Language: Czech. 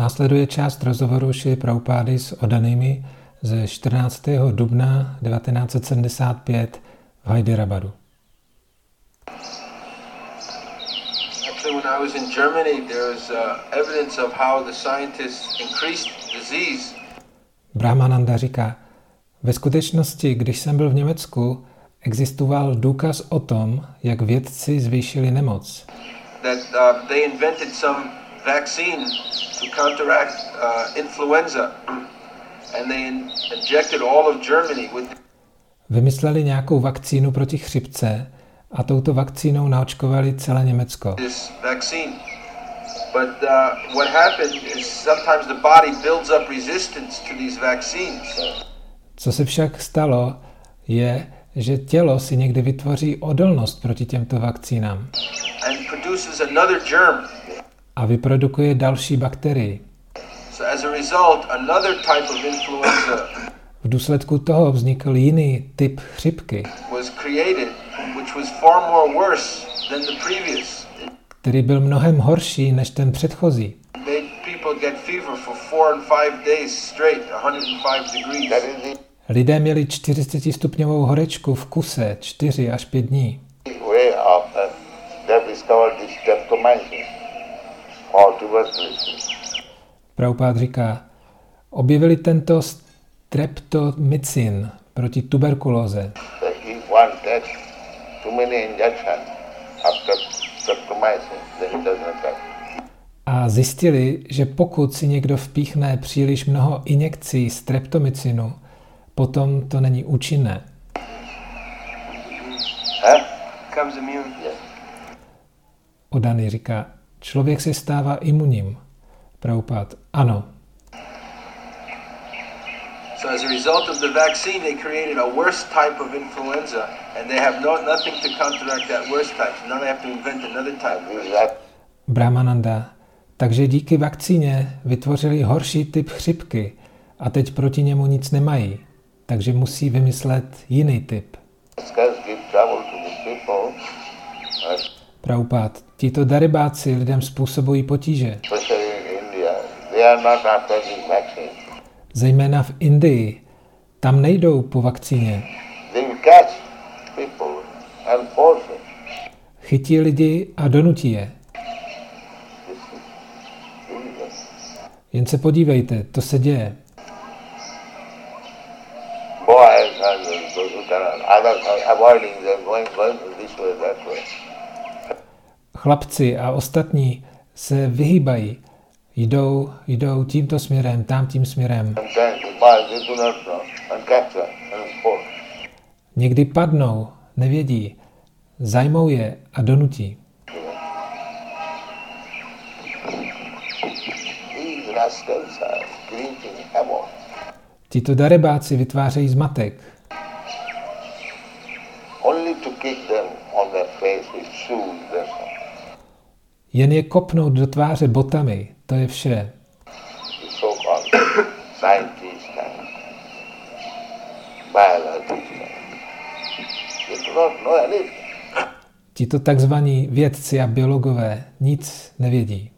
Následuje část rozhovoru Šili Praupády s odanými ze 14. dubna 1975 v Hyderabadu. Actually, when I was in Germany, there was uh, evidence of how the scientists increased disease. Brahmananda říká, ve skutečnosti, když jsem byl v Německu, existoval důkaz o tom, jak vědci zvýšili nemoc. That uh, they invented some vaccine to counteract uh, influenza, and they in- injected all of Germany with Vymysleli nějakou vakcínu proti chřipce a touto vakcínou naočkovali celé Německo. this vaccine. But uh, what happened is sometimes the body builds up resistance to these vaccines. Co se však stalo, je, že tělo si někdy vytvoří odolnost proti těmto vakcínám and produces another germ. A vyprodukuje další bakterii. So as a result, another type of influenza V důsledku toho vznikl jiný typ chřipky, was created, which was far more worse than the previous. který byl mnohem horší než ten předchozí. It made people get fever for four and five days straight, 105 degrees. That is Lidé měli 40 stupňovou horečku v kuse 4 až 5 dní. Prabhupád říká, objevili tento streptomycin proti tuberkulóze. A zjistili, že pokud si někdo vpíchne příliš mnoho injekcí streptomycinu, potom to není účinné. Odany říká, člověk se stává imunním. Prabhupád, ano. So as a result of the vaccine, they created a worse type of influenza, and they have no, nothing to counteract that worse type. So now they have to invent another type. Brahmananda, takže díky vakcíně vytvořili horší typ chřipky a teď proti němu nic nemají, takže musí vymyslet jiný typ. Uh, Prabhupád, tito daribáci lidem způsobují potíže, are zejména v Indii. Tam nejdou po vakcíně. Chytí lidi a donutí je. Jen se podívejte, to se děje. Boys and those who cannot, others are avoiding them, going, going this way, that way. Chlapci a ostatní se vyhýbají. Jdou, jdou tímto směrem, tam tím směrem. Někdy padnou, nevědí, zajmou je a donutí. Tito darebáci vytvářejí zmatek. Only to kick them on their face with shoes, all. Jen je kopnout do tváře botami, to je vše. Anything. Tito takzvaní vědci a biologové nic nevědí.